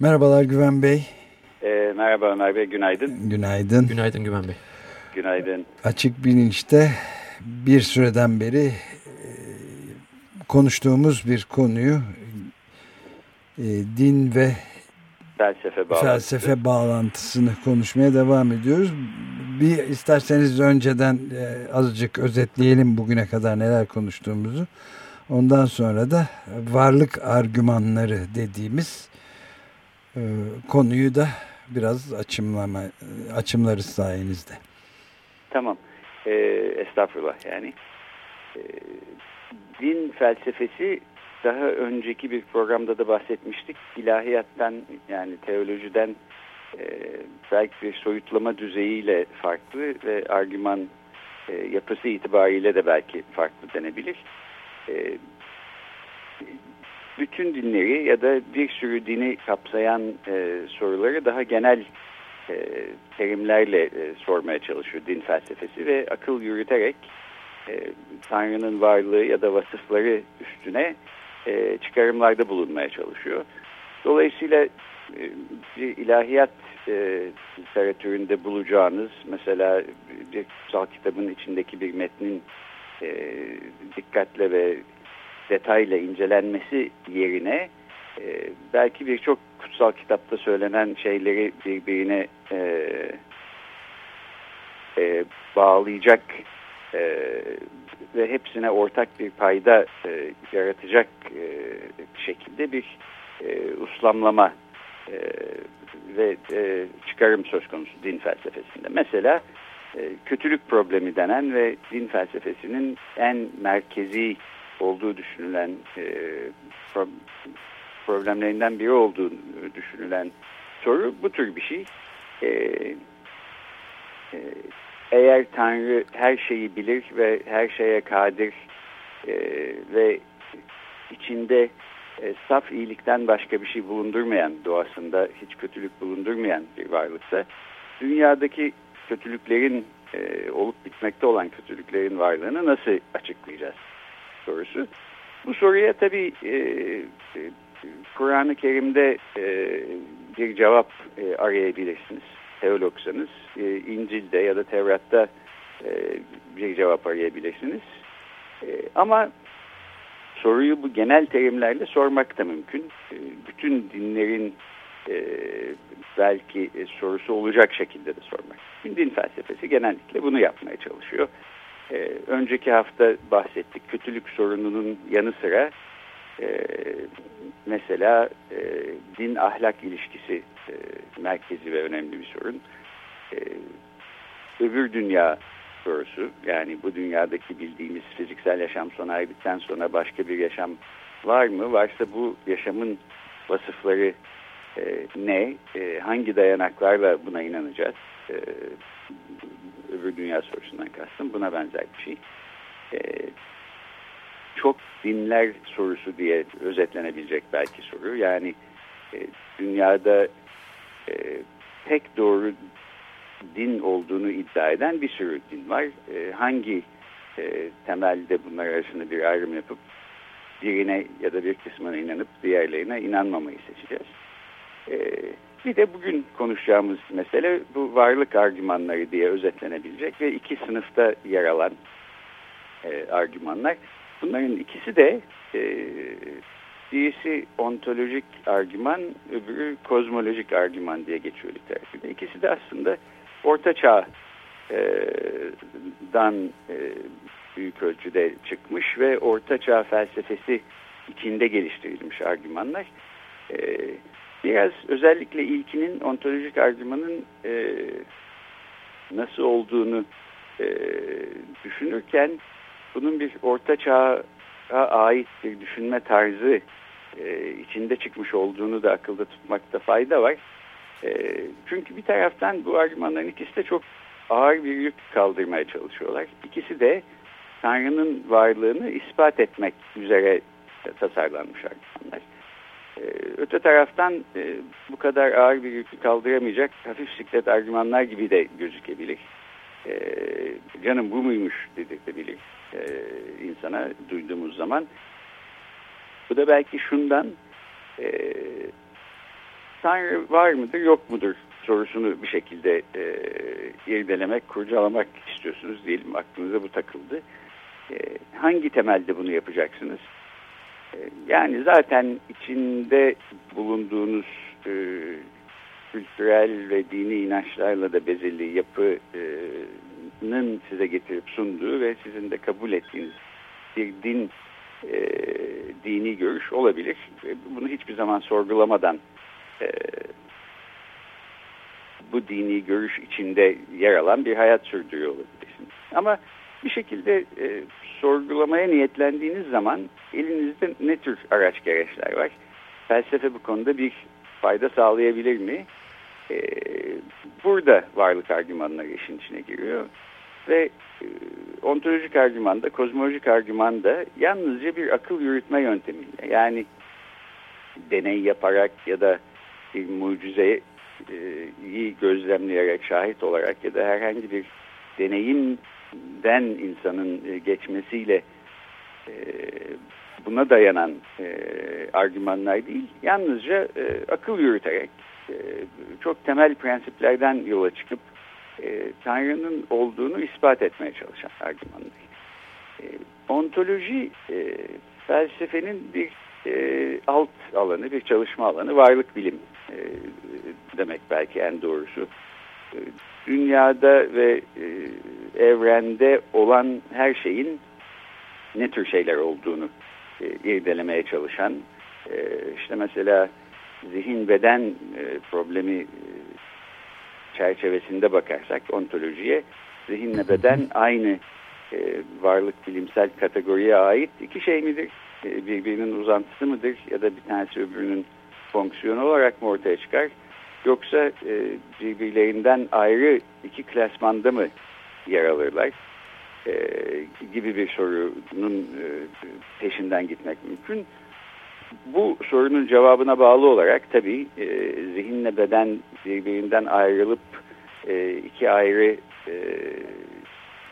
Merhabalar Güven Bey. E, merhaba Ömer Bey, günaydın. Günaydın. Günaydın Güven Bey. Günaydın. Açık bilinçte bir süreden beri e, konuştuğumuz bir konuyu e, din ve felsefe, bağlantısı. felsefe bağlantısını konuşmaya devam ediyoruz. Bir isterseniz önceden e, azıcık özetleyelim bugüne kadar neler konuştuğumuzu. Ondan sonra da varlık argümanları dediğimiz konuyu da biraz açımlama açımlarız sayenizde. Tamam. E, estağfurullah yani. E, din felsefesi daha önceki bir programda da bahsetmiştik. İlahiyattan yani teolojiden e, belki bir soyutlama düzeyiyle farklı ve argüman e, yapısı itibariyle de belki farklı denebilir. E, bütün dinleri ya da bir sürü dini kapsayan e, soruları daha genel e, terimlerle e, sormaya çalışıyor din felsefesi ve akıl yürüterek e, Tanrı'nın varlığı ya da vasıfları üstüne e, çıkarımlarda bulunmaya çalışıyor. Dolayısıyla e, bir ilahiyat e, literatüründe bulacağınız mesela bir kutsal kitabın içindeki bir metnin e, dikkatle ve detayla incelenmesi yerine e, belki birçok kutsal kitapta söylenen şeyleri birbirine e, e, bağlayacak e, ve hepsine ortak bir payda e, yaratacak e, şekilde bir e, uslamlama e, ve e, çıkarım söz konusu din felsefesinde. Mesela e, kötülük problemi denen ve din felsefesinin en merkezi olduğu düşünülen e, pro problemlerinden biri olduğu düşünülen soru bu tür bir şey. E, e, eğer Tanrı her şeyi bilir ve her şeye kadir e, ve içinde e, saf iyilikten başka bir şey bulundurmayan doğasında hiç kötülük bulundurmayan bir varlıksa dünyadaki kötülüklerin e, olup bitmekte olan kötülüklerin varlığını nasıl açıklayacağız sorusu. Bu soruya tabii e, e, Kur'an-ı Kerim'de e, bir cevap e, arayabilirsiniz. Teologsanız e, İncil'de ya da Tevrat'ta e, bir cevap arayabilirsiniz. E, ama soruyu bu genel terimlerle sormak da mümkün. E, bütün dinlerin e, belki e, sorusu olacak şekilde de sormak. Din felsefesi genellikle bunu yapmaya çalışıyor. E, önceki hafta bahsettik kötülük sorununun yanı sıra e, mesela e, din ahlak ilişkisi e, merkezi ve önemli bir sorun. E, öbür dünya sorusu yani bu dünyadaki bildiğimiz fiziksel yaşam sona erdikten sonra başka bir yaşam var mı? Varsa bu yaşamın vasıfları e, ne? E, hangi dayanaklarla buna inanacağız? E, öbür dünya sorusundan kastım buna benzer bir şey. E, çok dinler sorusu diye özetlenebilecek belki soru. Yani e, dünyada e, tek doğru din olduğunu iddia eden bir sürü din var. E, hangi e, temelde bunlar arasında bir ayrım yapıp birine ya da bir kısmına inanıp diğerlerine inanmamayı seçeceğiz. E, bir de bugün konuşacağımız mesele bu varlık argümanları diye özetlenebilecek ve iki sınıfta yer alan e, argümanlar. Bunların ikisi de e, birisi ontolojik argüman, öbürü kozmolojik argüman diye geçiyor literatürde. İkisi de aslında Orta Çağ'dan e, büyük ölçüde çıkmış ve Orta Çağ felsefesi içinde geliştirilmiş argümanlar. E, biraz özellikle ilkinin ontolojik argümanın e, nasıl olduğunu e, düşünürken bunun bir orta çağa ait bir düşünme tarzı e, içinde çıkmış olduğunu da akılda tutmakta fayda var. E, çünkü bir taraftan bu argümanların ikisi de çok ağır bir yük kaldırmaya çalışıyorlar. İkisi de Tanrı'nın varlığını ispat etmek üzere tasarlanmış argümanlar. Öte taraftan e, bu kadar ağır bir yükü kaldıramayacak hafif siklet argümanlar gibi de gözükebilir. E, canım bu muymuş dedirtebilir e, insana duyduğumuz zaman. Bu da belki şundan Tanrı var mıdır yok mudur sorusunu bir şekilde irdelemek, kurcalamak istiyorsunuz diyelim aklınıza bu takıldı. Hangi temelde bunu yapacaksınız? E, yani zaten içinde bulunduğunuz e, kültürel ve dini inançlarla da bezeli yapının size getirip sunduğu ve sizin de kabul ettiğiniz bir din e, dini görüş olabilir. Bunu hiçbir zaman sorgulamadan e, bu dini görüş içinde yer alan bir hayat sürdürüyor olabilirsiniz. Ama bir şekilde e, sorgulamaya niyetlendiğiniz zaman elinizde ne tür araç gereçler var? Felsefe bu konuda bir fayda sağlayabilir mi? E, burada varlık argümanları işin içine giriyor. Ve e, ontolojik argümanda, kozmolojik argümanda yalnızca bir akıl yürütme yöntemiyle yani deney yaparak ya da bir mucizeyi gözlemleyerek, şahit olarak ya da herhangi bir deneyimden insanın geçmesiyle buna dayanan argümanlar değil, yalnızca akıl yürüterek çok temel prensiplerden yola çıkıp e, Tanrı'nın olduğunu ispat etmeye çalışan argümanlar. E, ontoloji e, felsefenin bir e, alt alanı, bir çalışma alanı, varlık bilim e, demek belki en doğrusu. Dünyada ve e, evrende olan her şeyin ne tür şeyler olduğunu e, irdelemeye çalışan, e, işte mesela zihin beden problemi çerçevesinde bakarsak ontolojiye zihinle beden aynı varlık bilimsel kategoriye ait iki şey midir? Birbirinin uzantısı mıdır ya da bir tanesi öbürünün fonksiyonu olarak mı ortaya çıkar? Yoksa e, birbirlerinden ayrı iki klasmanda mı yer alırlar? E, gibi bir sorunun e, peşinden gitmek mümkün. Bu sorunun cevabına bağlı olarak tabii e, zihinle beden birbirinden ayrılıp e, iki ayrı e,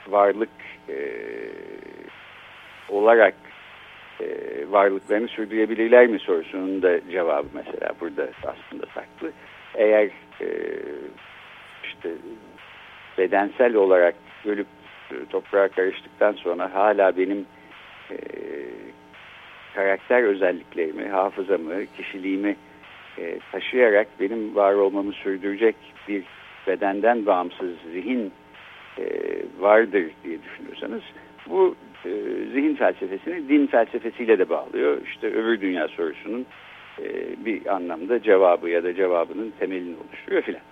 varlık e, olarak e, varlıklarını sürdürebilirler mi sorusunun da cevabı mesela burada aslında saklı. Eğer e, işte bedensel olarak ölüp e, toprağa karıştıktan sonra hala benim e, karakter özelliklerimi, hafızamı, kişiliğimi e, taşıyarak benim var olmamı sürdürecek bir bedenden bağımsız zihin e, vardır diye düşünüyorsanız bu e, zihin felsefesini din felsefesiyle de bağlıyor. İşte öbür dünya sorusunun e, bir anlamda cevabı ya da cevabının temelini oluşturuyor filan.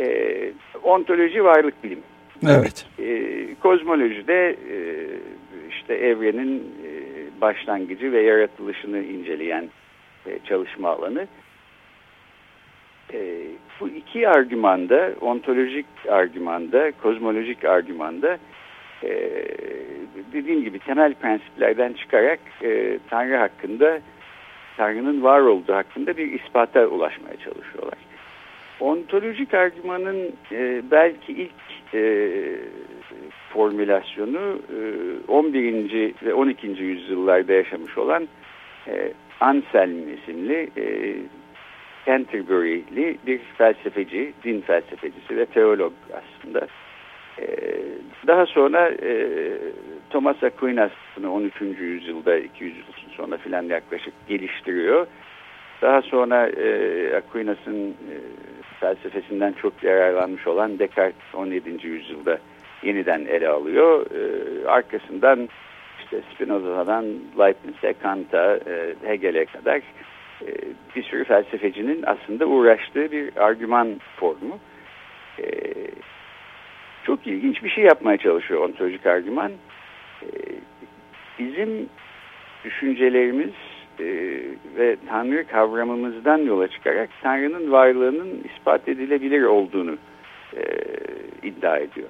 E, ontoloji varlık bilimi. Evet. E, kozmolojide e, işte evrenin e, başlangıcı ve yaratılışını inceleyen e, çalışma alanı. E, bu iki argümanda, ontolojik argümanda, kozmolojik argümanda e, dediğim gibi temel prensiplerden çıkarak e, Tanrı hakkında, Tanrı'nın var olduğu hakkında bir ispata ulaşmaya çalışıyorlar. Ontolojik argümanın e, belki ilk e, formülasyonu e, 11. ve 12. yüzyıllarda yaşamış olan e, Anselm isimli e, Canterbury'li bir felsefeci, din felsefecisi ve teolog aslında. E, daha sonra e, Thomas Aquinas bunu 13. yüzyılda 200 yıl sonra filan yaklaşık geliştiriyor. Daha sonra e, Aquinas'ın e, felsefesinden çok yararlanmış olan Descartes 17. yüzyılda yeniden ele alıyor. E, arkasından işte Spinoza'dan Leibniz'e, Kant'a, e, Hegel'e kadar e, bir sürü felsefecinin aslında uğraştığı bir argüman formu. E, çok ilginç bir şey yapmaya çalışıyor ontolojik argüman. Bizim düşüncelerimiz e, ve Tanrı kavramımızdan yola çıkarak Tanrı'nın varlığının ispat edilebilir olduğunu e, iddia ediyor.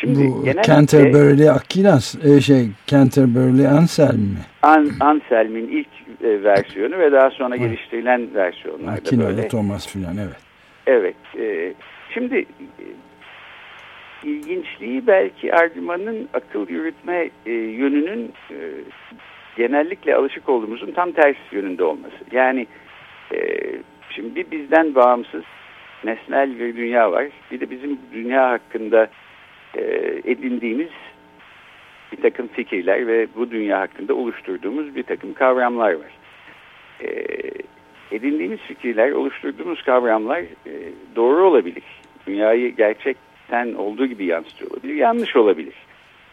Şimdi Bu Canterbury'li Aquinas, e, şey Canterbury'li Anselm mi? An, Anselm'in ilk e, versiyonu ve daha sonra geliştirilen versiyonlarda Aquino'lu böyle. Thomas filan evet. Evet. E, şimdi ilginçliği belki argümanın akıl yürütme e, yönünün e, genellikle alışık olduğumuzun tam tersi yönünde olması. Yani e, şimdi bir bizden bağımsız nesnel bir dünya var. Bir de bizim dünya hakkında e, edindiğimiz bir takım fikirler ve bu dünya hakkında oluşturduğumuz bir takım kavramlar var. E, edindiğimiz fikirler, oluşturduğumuz kavramlar e, doğru olabilir. Dünyayı gerçekten olduğu gibi yansıtıyor olabilir, yanlış olabilir.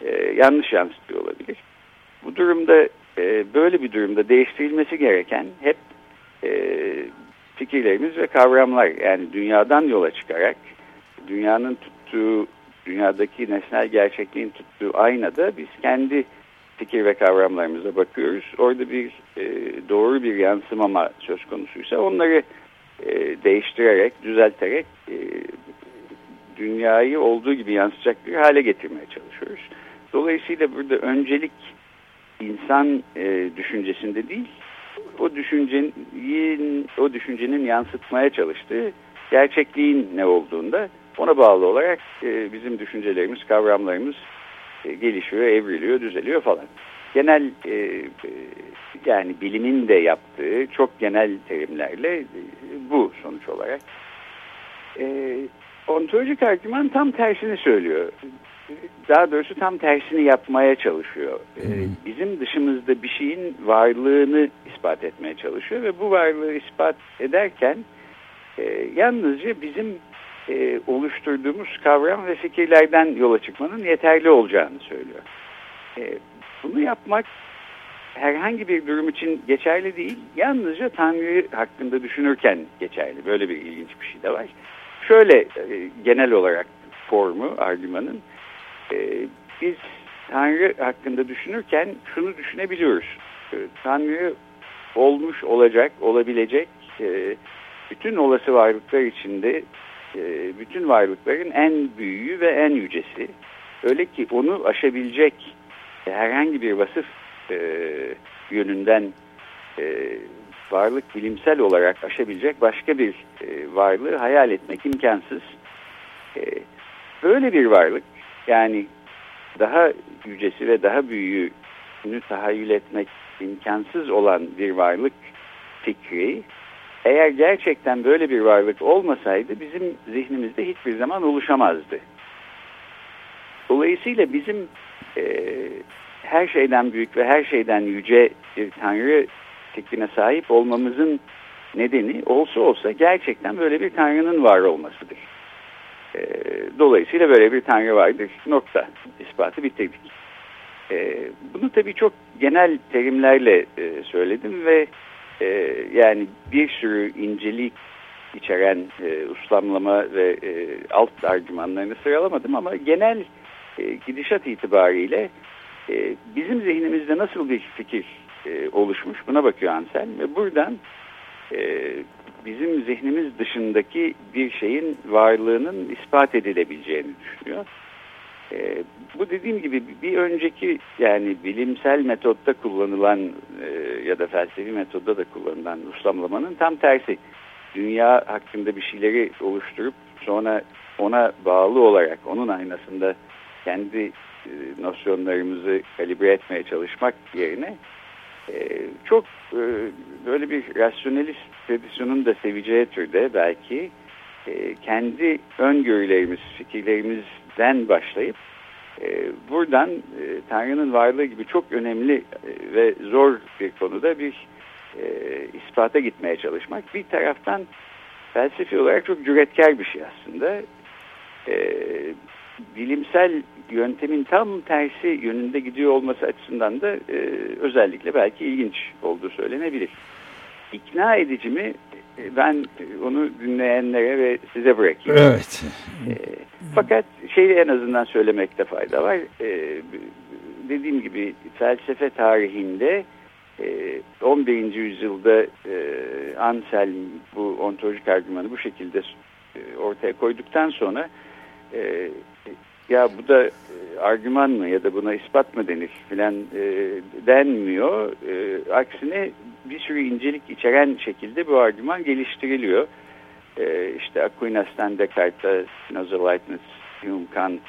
E, yanlış yansıtıyor olabilir. Bu durumda, e, böyle bir durumda değiştirilmesi gereken hep e, fikirlerimiz ve kavramlar. Yani dünyadan yola çıkarak, dünyanın tuttuğu dünyadaki nesnel gerçekliğin tuttuğu aynada biz kendi fikir ve kavramlarımıza bakıyoruz. Orada bir e, doğru bir yansımama söz konusuysa onları e, değiştirerek, düzelterek e, dünyayı olduğu gibi yansıtacak bir hale getirmeye çalışıyoruz. Dolayısıyla burada öncelik insan e, düşüncesinde değil, o düşüncenin o düşüncenin yansıtmaya çalıştığı gerçekliğin ne olduğunda ona bağlı olarak e, bizim düşüncelerimiz, kavramlarımız e, gelişiyor, evriliyor, düzeliyor falan. Genel e, e, yani bilimin de yaptığı çok genel terimlerle e, bu sonuç olarak. E, ontolojik argüman tam tersini söylüyor. Daha doğrusu tam tersini yapmaya çalışıyor. E, bizim dışımızda bir şeyin varlığını ispat etmeye çalışıyor ve bu varlığı ispat ederken e, yalnızca bizim e, oluşturduğumuz kavram ve fikirlerden yola çıkmanın yeterli olacağını söylüyor. E, bunu yapmak herhangi bir durum için geçerli değil, yalnızca Tanrı hakkında düşünürken geçerli. Böyle bir ilginç bir şey de var. Şöyle e, genel olarak formu, argümanın, e, biz Tanrı hakkında düşünürken şunu düşünebiliyoruz. E, Tanrı olmuş, olacak, olabilecek, bütün olası varlıklar içinde bütün varlıkların en büyüğü ve en yücesi. Öyle ki onu aşabilecek herhangi bir vasıf yönünden varlık bilimsel olarak aşabilecek başka bir e, varlığı hayal etmek imkansız. E, böyle bir varlık yani daha yücesi ve daha büyüğünü tahayyül etmek imkansız olan bir varlık fikri eğer gerçekten böyle bir varlık olmasaydı bizim zihnimizde hiçbir zaman oluşamazdı. Dolayısıyla bizim e, her şeyden büyük ve her şeyden yüce bir Tanrı fikrine sahip olmamızın nedeni olsa olsa gerçekten böyle bir Tanrı'nın var olmasıdır. E, dolayısıyla böyle bir Tanrı vardır. Nokta. İspatı bitirdik. E, bunu tabii çok genel terimlerle e, söyledim ve e, yani bir sürü incelik içeren e, uslamlama ve e, alt argümanlarını sıralamadım ama genel e, gidişat itibariyle e, bizim zihnimizde nasıl bir fikir e, oluşmuş buna bakıyor Ansel ve buradan e, bizim zihnimiz dışındaki bir şeyin varlığının ispat edilebileceğini düşünüyor. E, bu dediğim gibi bir önceki yani bilimsel metotta kullanılan e, ya da felsefi metodda da kullanılan uslamlamanın tam tersi. Dünya hakkında bir şeyleri oluşturup sonra ona bağlı olarak onun aynasında kendi e, nosyonlarımızı kalibre etmeye çalışmak yerine e, çok e, böyle bir rasyonelist tradisyonun da seveceği türde belki e, kendi öngörülerimiz, fikirlerimizden başlayıp e, buradan Tanrı'nın varlığı gibi çok önemli ve zor bir konuda bir e, ispata gitmeye çalışmak. Bir taraftan felsefi olarak çok cüretkar bir şey aslında. Bilimsel yöntemin tam tersi yönünde gidiyor olması açısından da e, özellikle belki ilginç olduğu söylenebilir. İkna edici mi? E, ben onu dinleyenlere ve size bırakayım. Evet. E, fakat şeyi en azından söylemekte fayda var. E, dediğim gibi felsefe tarihinde 11. yüzyılda Anselm bu ontolojik argümanı bu şekilde ortaya koyduktan sonra ya bu da argüman mı ya da buna ispat mı denir filan denmiyor. Aksine bir sürü incelik içeren şekilde bu argüman geliştiriliyor. İşte Aquinas'tan Descartes'e, Spinoza, Leibniz, Hume, Kant,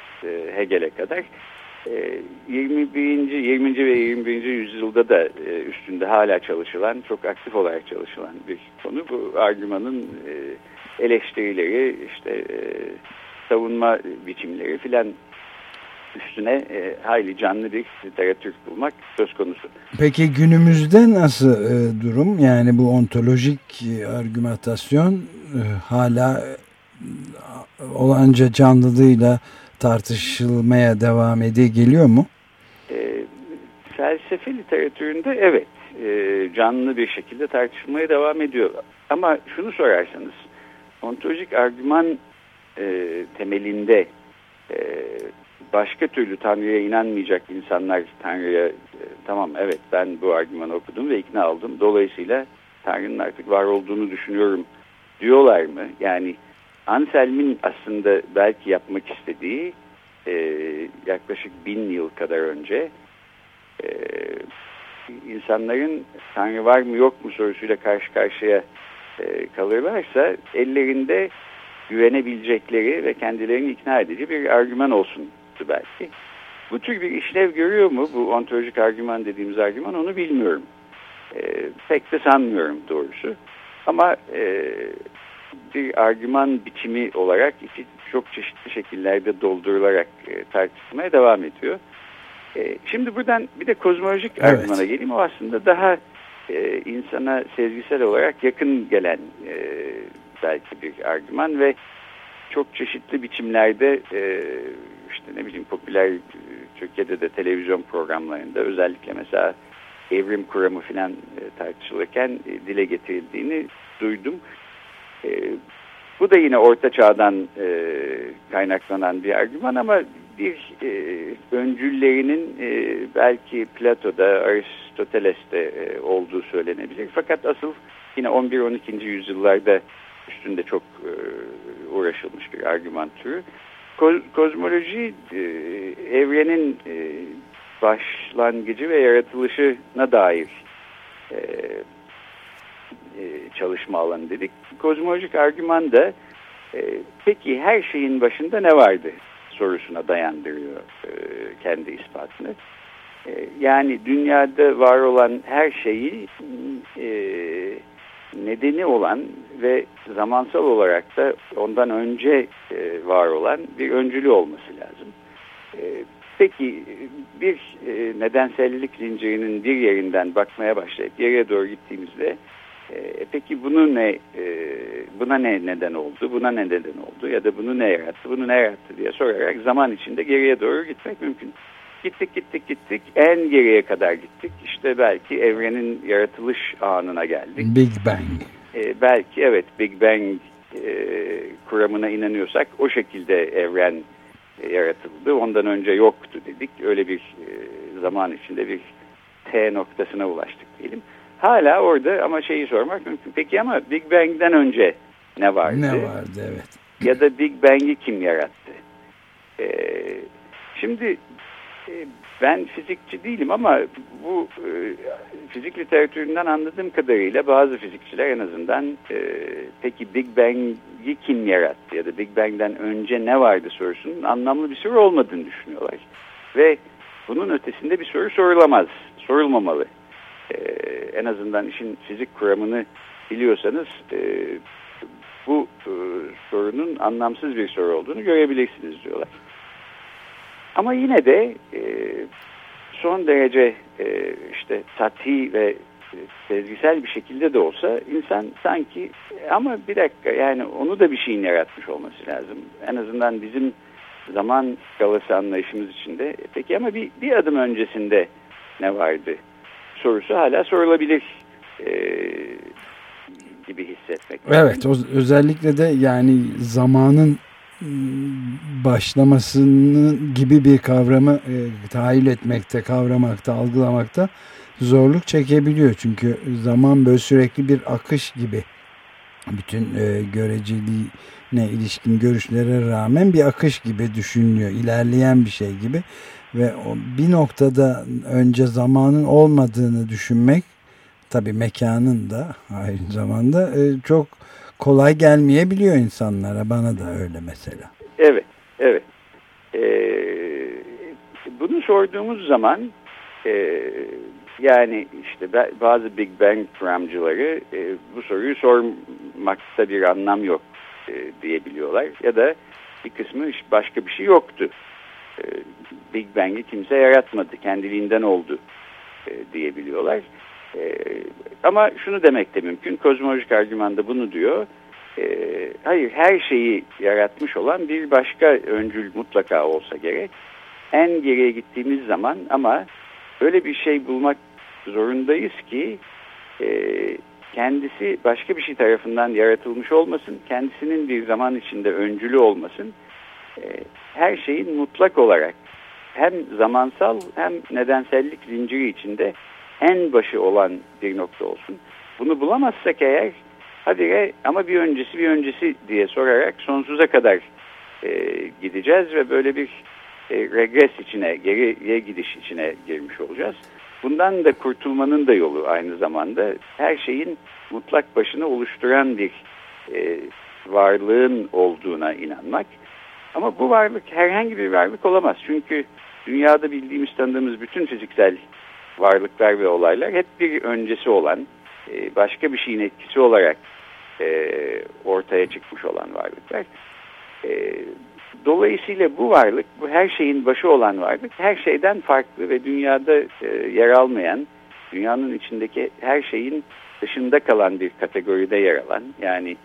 Hegel'e kadar 21. 20. ve 21. yüzyılda da e, üstünde hala çalışılan, çok aktif olarak çalışılan bir konu. Bu argümanın e, eleştirileri, işte e, savunma biçimleri filan üstüne hayli canlı bir literatür bulmak söz konusu. Peki günümüzde nasıl durum? Yani bu ontolojik argümantasyon hala olanca canlılığıyla tartışılmaya devam ediyor geliyor mu? E, felsefe literatüründe evet e, canlı bir şekilde tartışılmaya devam ediyor. Ama şunu sorarsanız ontolojik argüman e, temelinde e, başka türlü Tanrı'ya inanmayacak insanlar Tanrı'ya e, tamam evet ben bu argümanı okudum ve ikna aldım. Dolayısıyla Tanrı'nın artık var olduğunu düşünüyorum diyorlar mı? Yani Anselm'in aslında belki yapmak istediği e, yaklaşık bin yıl kadar önce e, insanların Tanrı var mı yok mu sorusuyla karşı karşıya e, kalırlarsa ellerinde güvenebilecekleri ve kendilerini ikna edici bir argüman olsun belki. Bu tür bir işlev görüyor mu bu ontolojik argüman dediğimiz argüman onu bilmiyorum. E, pek de sanmıyorum doğrusu. Ama e, bir argüman biçimi olarak içi çok çeşitli şekillerde doldurularak e, tartışmaya devam ediyor. E, şimdi buradan bir de kozmolojik evet. argümana geleyim. O aslında daha e, insana sezgisel olarak yakın gelen e, belki bir argüman ve çok çeşitli biçimlerde e, işte ne bileyim popüler e, Türkiye'de de televizyon programlarında özellikle mesela evrim kuramı filan e, tartışılırken e, dile getirildiğini duydum. Bu da yine orta çağdan kaynaklanan bir argüman ama bir öncüllerinin belki Plato'da, Aristoteles'te olduğu söylenebilir. Fakat asıl yine 11-12. yüzyıllarda üstünde çok e, uğraşılmış bir argüman türü. Ko kozmoloji e, evrenin e, başlangıcı ve yaratılışına dair çalışma alanı dedik. Kozmolojik argüman da peki her şeyin başında ne vardı sorusuna dayandırıyor kendi ispatını. Yani dünyada var olan her şeyi e, nedeni olan ve zamansal olarak da ondan önce e, var olan bir öncülü olması lazım. E, peki bir e, nedensellik zincirinin bir yerinden bakmaya başlayıp yere doğru gittiğimizde peki bunu ne buna ne neden oldu, buna ne neden oldu ya da bunu ne yarattı, bunu ne yarattı diye sorarak zaman içinde geriye doğru gitmek mümkün. Gittik gittik gittik en geriye kadar gittik. İşte belki evrenin yaratılış anına geldik. Big Bang. E, belki evet Big Bang e, kuramına inanıyorsak o şekilde evren e, yaratıldı. Ondan önce yoktu dedik. Öyle bir e, zaman içinde bir T noktasına ulaştık diyelim hala orada ama şeyi sormak mümkün. Peki ama Big Bang'den önce ne vardı? Ne vardı evet. Ya da Big Bang'i kim yarattı? Ee, şimdi ben fizikçi değilim ama bu e, fizik literatüründen anladığım kadarıyla bazı fizikçiler en azından e, peki Big Bang'i kim yarattı ya da Big Bang'den önce ne vardı sorusunun anlamlı bir soru olmadığını düşünüyorlar. Ve bunun ötesinde bir soru sorulamaz, sorulmamalı e, en azından işin fizik kuramını biliyorsanız e, bu e, sorunun anlamsız bir soru olduğunu görebilirsiniz diyorlar. Ama yine de e, son derece e, işte sati ve e, sezgisel bir şekilde de olsa insan sanki ama bir dakika yani onu da bir şeyin yaratmış olması lazım. En azından bizim zaman skalası anlayışımız içinde. Peki ama bir, bir adım öncesinde ne vardı? sorusu hala sorulabilir e, gibi hissetmek. Evet o, özellikle de yani zamanın başlamasının gibi bir kavramı e, tahayyül etmekte, kavramakta, algılamakta zorluk çekebiliyor. Çünkü zaman böyle sürekli bir akış gibi bütün e, göreceliğine ilişkin görüşlere rağmen bir akış gibi düşünülüyor. ilerleyen bir şey gibi ve bir noktada önce zamanın olmadığını düşünmek tabi mekanın da aynı zamanda e, çok kolay gelmeyebiliyor insanlara. Bana da öyle mesela. Evet, evet. Ee, bunu sorduğumuz zaman e, yani işte bazı Big Bang kuramcıları e, bu soruyu sormakta bir anlam yok e, diyebiliyorlar. Ya da bir kısmı başka bir şey yoktu. E, Big Bang'i kimse yaratmadı, kendiliğinden oldu e, diyebiliyorlar. E, ama şunu demek de mümkün, kozmolojik argümanda bunu diyor. E, hayır, her şeyi yaratmış olan bir başka öncül mutlaka olsa gerek. En geriye gittiğimiz zaman ama öyle bir şey bulmak zorundayız ki e, kendisi başka bir şey tarafından yaratılmış olmasın, kendisinin bir zaman içinde öncülü olmasın. E, her şeyin mutlak olarak hem zamansal hem nedensellik zinciri içinde en başı olan bir nokta olsun. Bunu bulamazsak eğer hadi ama bir öncesi bir öncesi diye sorarak sonsuza kadar e, gideceğiz ve böyle bir e, regres içine, geriye gidiş içine girmiş olacağız. Bundan da kurtulmanın da yolu aynı zamanda her şeyin mutlak başını oluşturan bir e, varlığın olduğuna inanmak. Ama bu varlık herhangi bir varlık olamaz. Çünkü dünyada bildiğimiz, tanıdığımız bütün fiziksel varlıklar ve olaylar hep bir öncesi olan, e, başka bir şeyin etkisi olarak e, ortaya çıkmış olan varlıklar. E, dolayısıyla bu varlık, bu her şeyin başı olan varlık her şeyden farklı ve dünyada yer almayan, dünyanın içindeki her şeyin dışında kalan bir kategoride yer alan, yani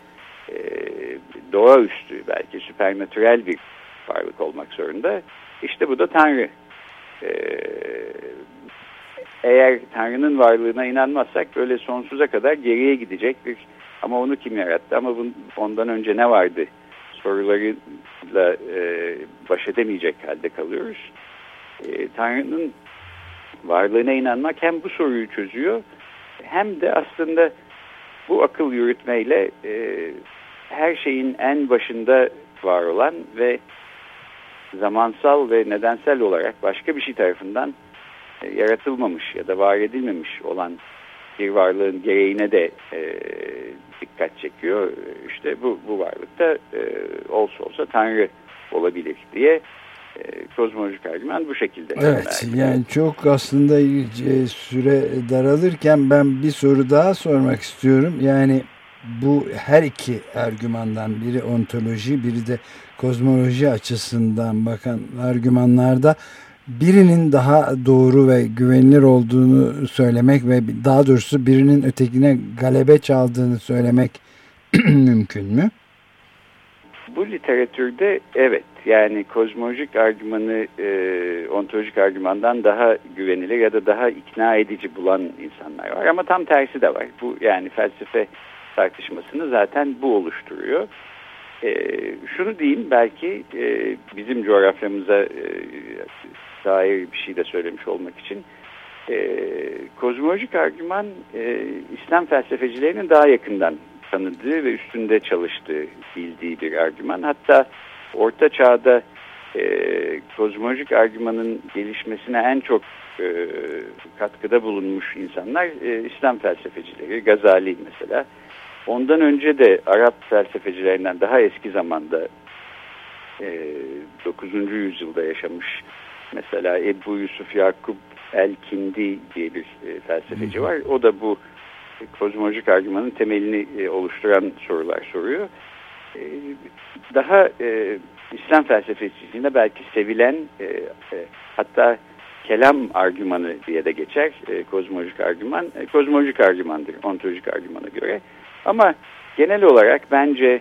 doğaüstü belki süpernatürel bir varlık olmak zorunda. İşte bu da Tanrı. Eğer Tanrı'nın varlığına inanmazsak böyle sonsuza kadar geriye gidecek bir ama onu kim yarattı ama bun, ondan önce ne vardı sorularıyla e, baş edemeyecek halde kalıyoruz. E, Tanrı'nın varlığına inanmak hem bu soruyu çözüyor hem de aslında bu akıl yürütmeyle e, her şeyin en başında var olan ve zamansal ve nedensel olarak başka bir şey tarafından yaratılmamış ya da var edilmemiş olan bir varlığın gereğine de e, dikkat çekiyor. İşte bu, bu varlıkta e, olsa olsa Tanrı olabilir diye e, kozmolojik argüman bu şekilde. Evet yani çok aslında e, süre daralırken ben bir soru daha sormak istiyorum. Yani bu her iki argümandan biri ontoloji biri de kozmoloji açısından bakan argümanlarda birinin daha doğru ve güvenilir olduğunu söylemek ve daha doğrusu birinin ötekine galebe çaldığını söylemek mümkün mü? Bu literatürde evet yani kozmolojik argümanı e, ontolojik argümandan daha güvenilir ya da daha ikna edici bulan insanlar var ama tam tersi de var. Bu yani felsefe tartışmasını zaten bu oluşturuyor. E, şunu diyeyim belki e, bizim coğrafyamıza e, dair bir şey de söylemiş olmak için. E, kozmolojik argüman e, İslam felsefecilerinin daha yakından tanıdığı ve üstünde çalıştığı bildiği bir argüman. Hatta Orta Çağ'da e, kozmolojik argümanın gelişmesine en çok e, katkıda bulunmuş insanlar e, İslam felsefecileri. Gazali mesela. Ondan önce de Arap felsefecilerinden daha eski zamanda e, 9. yüzyılda yaşamış mesela Ebu Yusuf Yakup El-Kindi diye bir e, felsefeci var. O da bu kozmolojik argümanın temelini e, oluşturan sorular soruyor. E, daha İslam felsefesinde belki sevilen hatta kelam argümanı diye de geçer kozmolojik argüman. Kozmolojik argümandır ontolojik argümana göre. Ama genel olarak bence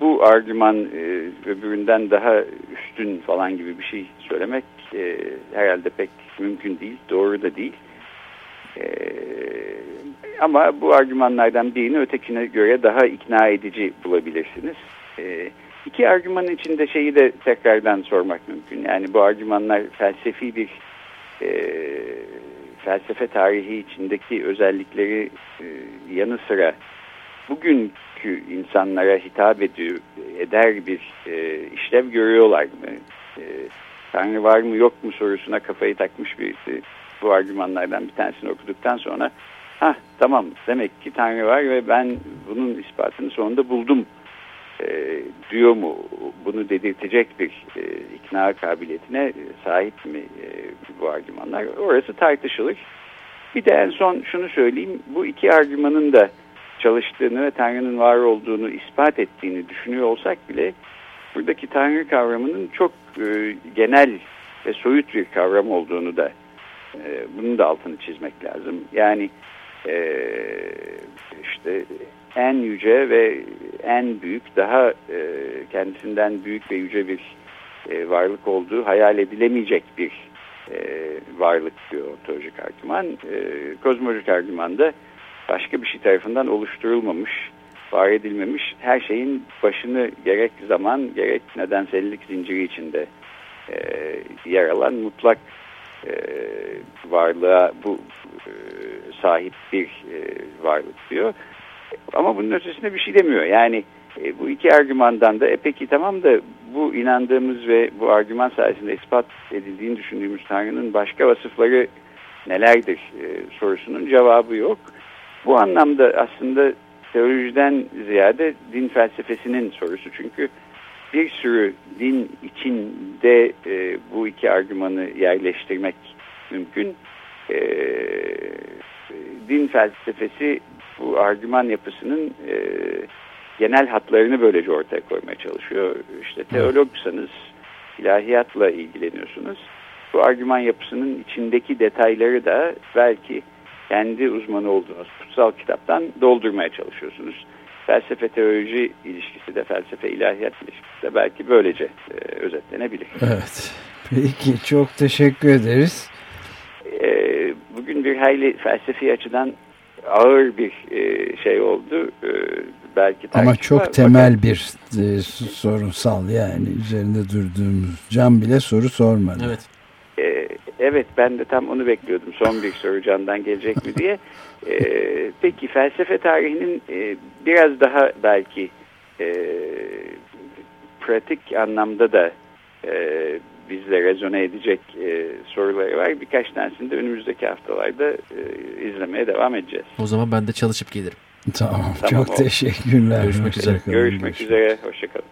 bu argüman e, öbüründen daha üstün falan gibi bir şey söylemek e, herhalde pek mümkün değil, doğru da değil. E, ama bu argümanlardan birini ötekine göre daha ikna edici bulabilirsiniz. E, iki argümanın içinde şeyi de tekrardan sormak mümkün. Yani bu argümanlar felsefi bir e, felsefe tarihi içindeki özellikleri e, yanı sıra bugünkü insanlara hitap ediyor, eder bir e, işlev görüyorlar mı? E, Tanrı var mı yok mu sorusuna kafayı takmış birisi bu argümanlardan bir tanesini okuduktan sonra ha tamam demek ki Tanrı var ve ben bunun ispatını sonunda buldum e, diyor mu? Bunu dedirtecek bir e, ikna kabiliyetine sahip mi e, bu argümanlar? Orası tartışılır. Bir de en son şunu söyleyeyim. Bu iki argümanın da çalıştığını ve Tanrı'nın var olduğunu ispat ettiğini düşünüyor olsak bile buradaki Tanrı kavramının çok e, genel ve soyut bir kavram olduğunu da e, bunun da altını çizmek lazım. Yani e, işte en yüce ve en büyük daha e, kendisinden büyük ve yüce bir e, varlık olduğu hayal edilemeyecek bir e, varlık diyor ontolojik argüman. E, kozmolojik argüman da başka bir şey tarafından oluşturulmamış, var edilmemiş her şeyin başını gerek zaman gerek nedensellik zinciri içinde e, yer alan mutlak e, varlığa bu e, sahip bir e, varlık diyor. Ama bunun ötesinde bir şey demiyor. Yani e, bu iki argümandan da e peki tamam da bu inandığımız ve bu argüman sayesinde ispat edildiğini düşündüğümüz Tanrı'nın başka vasıfları nelerdir e, sorusunun cevabı yok. Bu anlamda aslında teolojiden ziyade din felsefesinin sorusu. Çünkü bir sürü din içinde e, bu iki argümanı yerleştirmek mümkün. E, din felsefesi bu argüman yapısının e, genel hatlarını böylece ortaya koymaya çalışıyor. İşte teologsanız ilahiyatla ilgileniyorsunuz. Bu argüman yapısının içindeki detayları da belki kendi uzmanı olduğunuz kutsal kitaptan doldurmaya çalışıyorsunuz. Felsefe teoloji ilişkisi de felsefe ilahiyat ilişkisi de belki böylece e, özetlenebilir. Evet. Peki çok teşekkür ederiz. E, bugün bir hayli felsefi açıdan ağır bir e, şey oldu. E, belki Ama çok temel bir e, sorunsal yani üzerinde durduğumuz can bile soru sormadı. Evet. E, evet ben de tam onu bekliyordum. Son bir soru candan gelecek mi diye. E, peki felsefe tarihinin e, biraz daha belki e, pratik anlamda da e, bizle rezone edecek e, soruları var. Birkaç tanesini de önümüzdeki haftalarda e, izlemeye devam edeceğiz. O zaman ben de çalışıp gelirim. Tamam, tamam çok oldu. teşekkürler. Görüşmek üzere. Görüşmek, Görüşmek üzere. Hoşçakalın.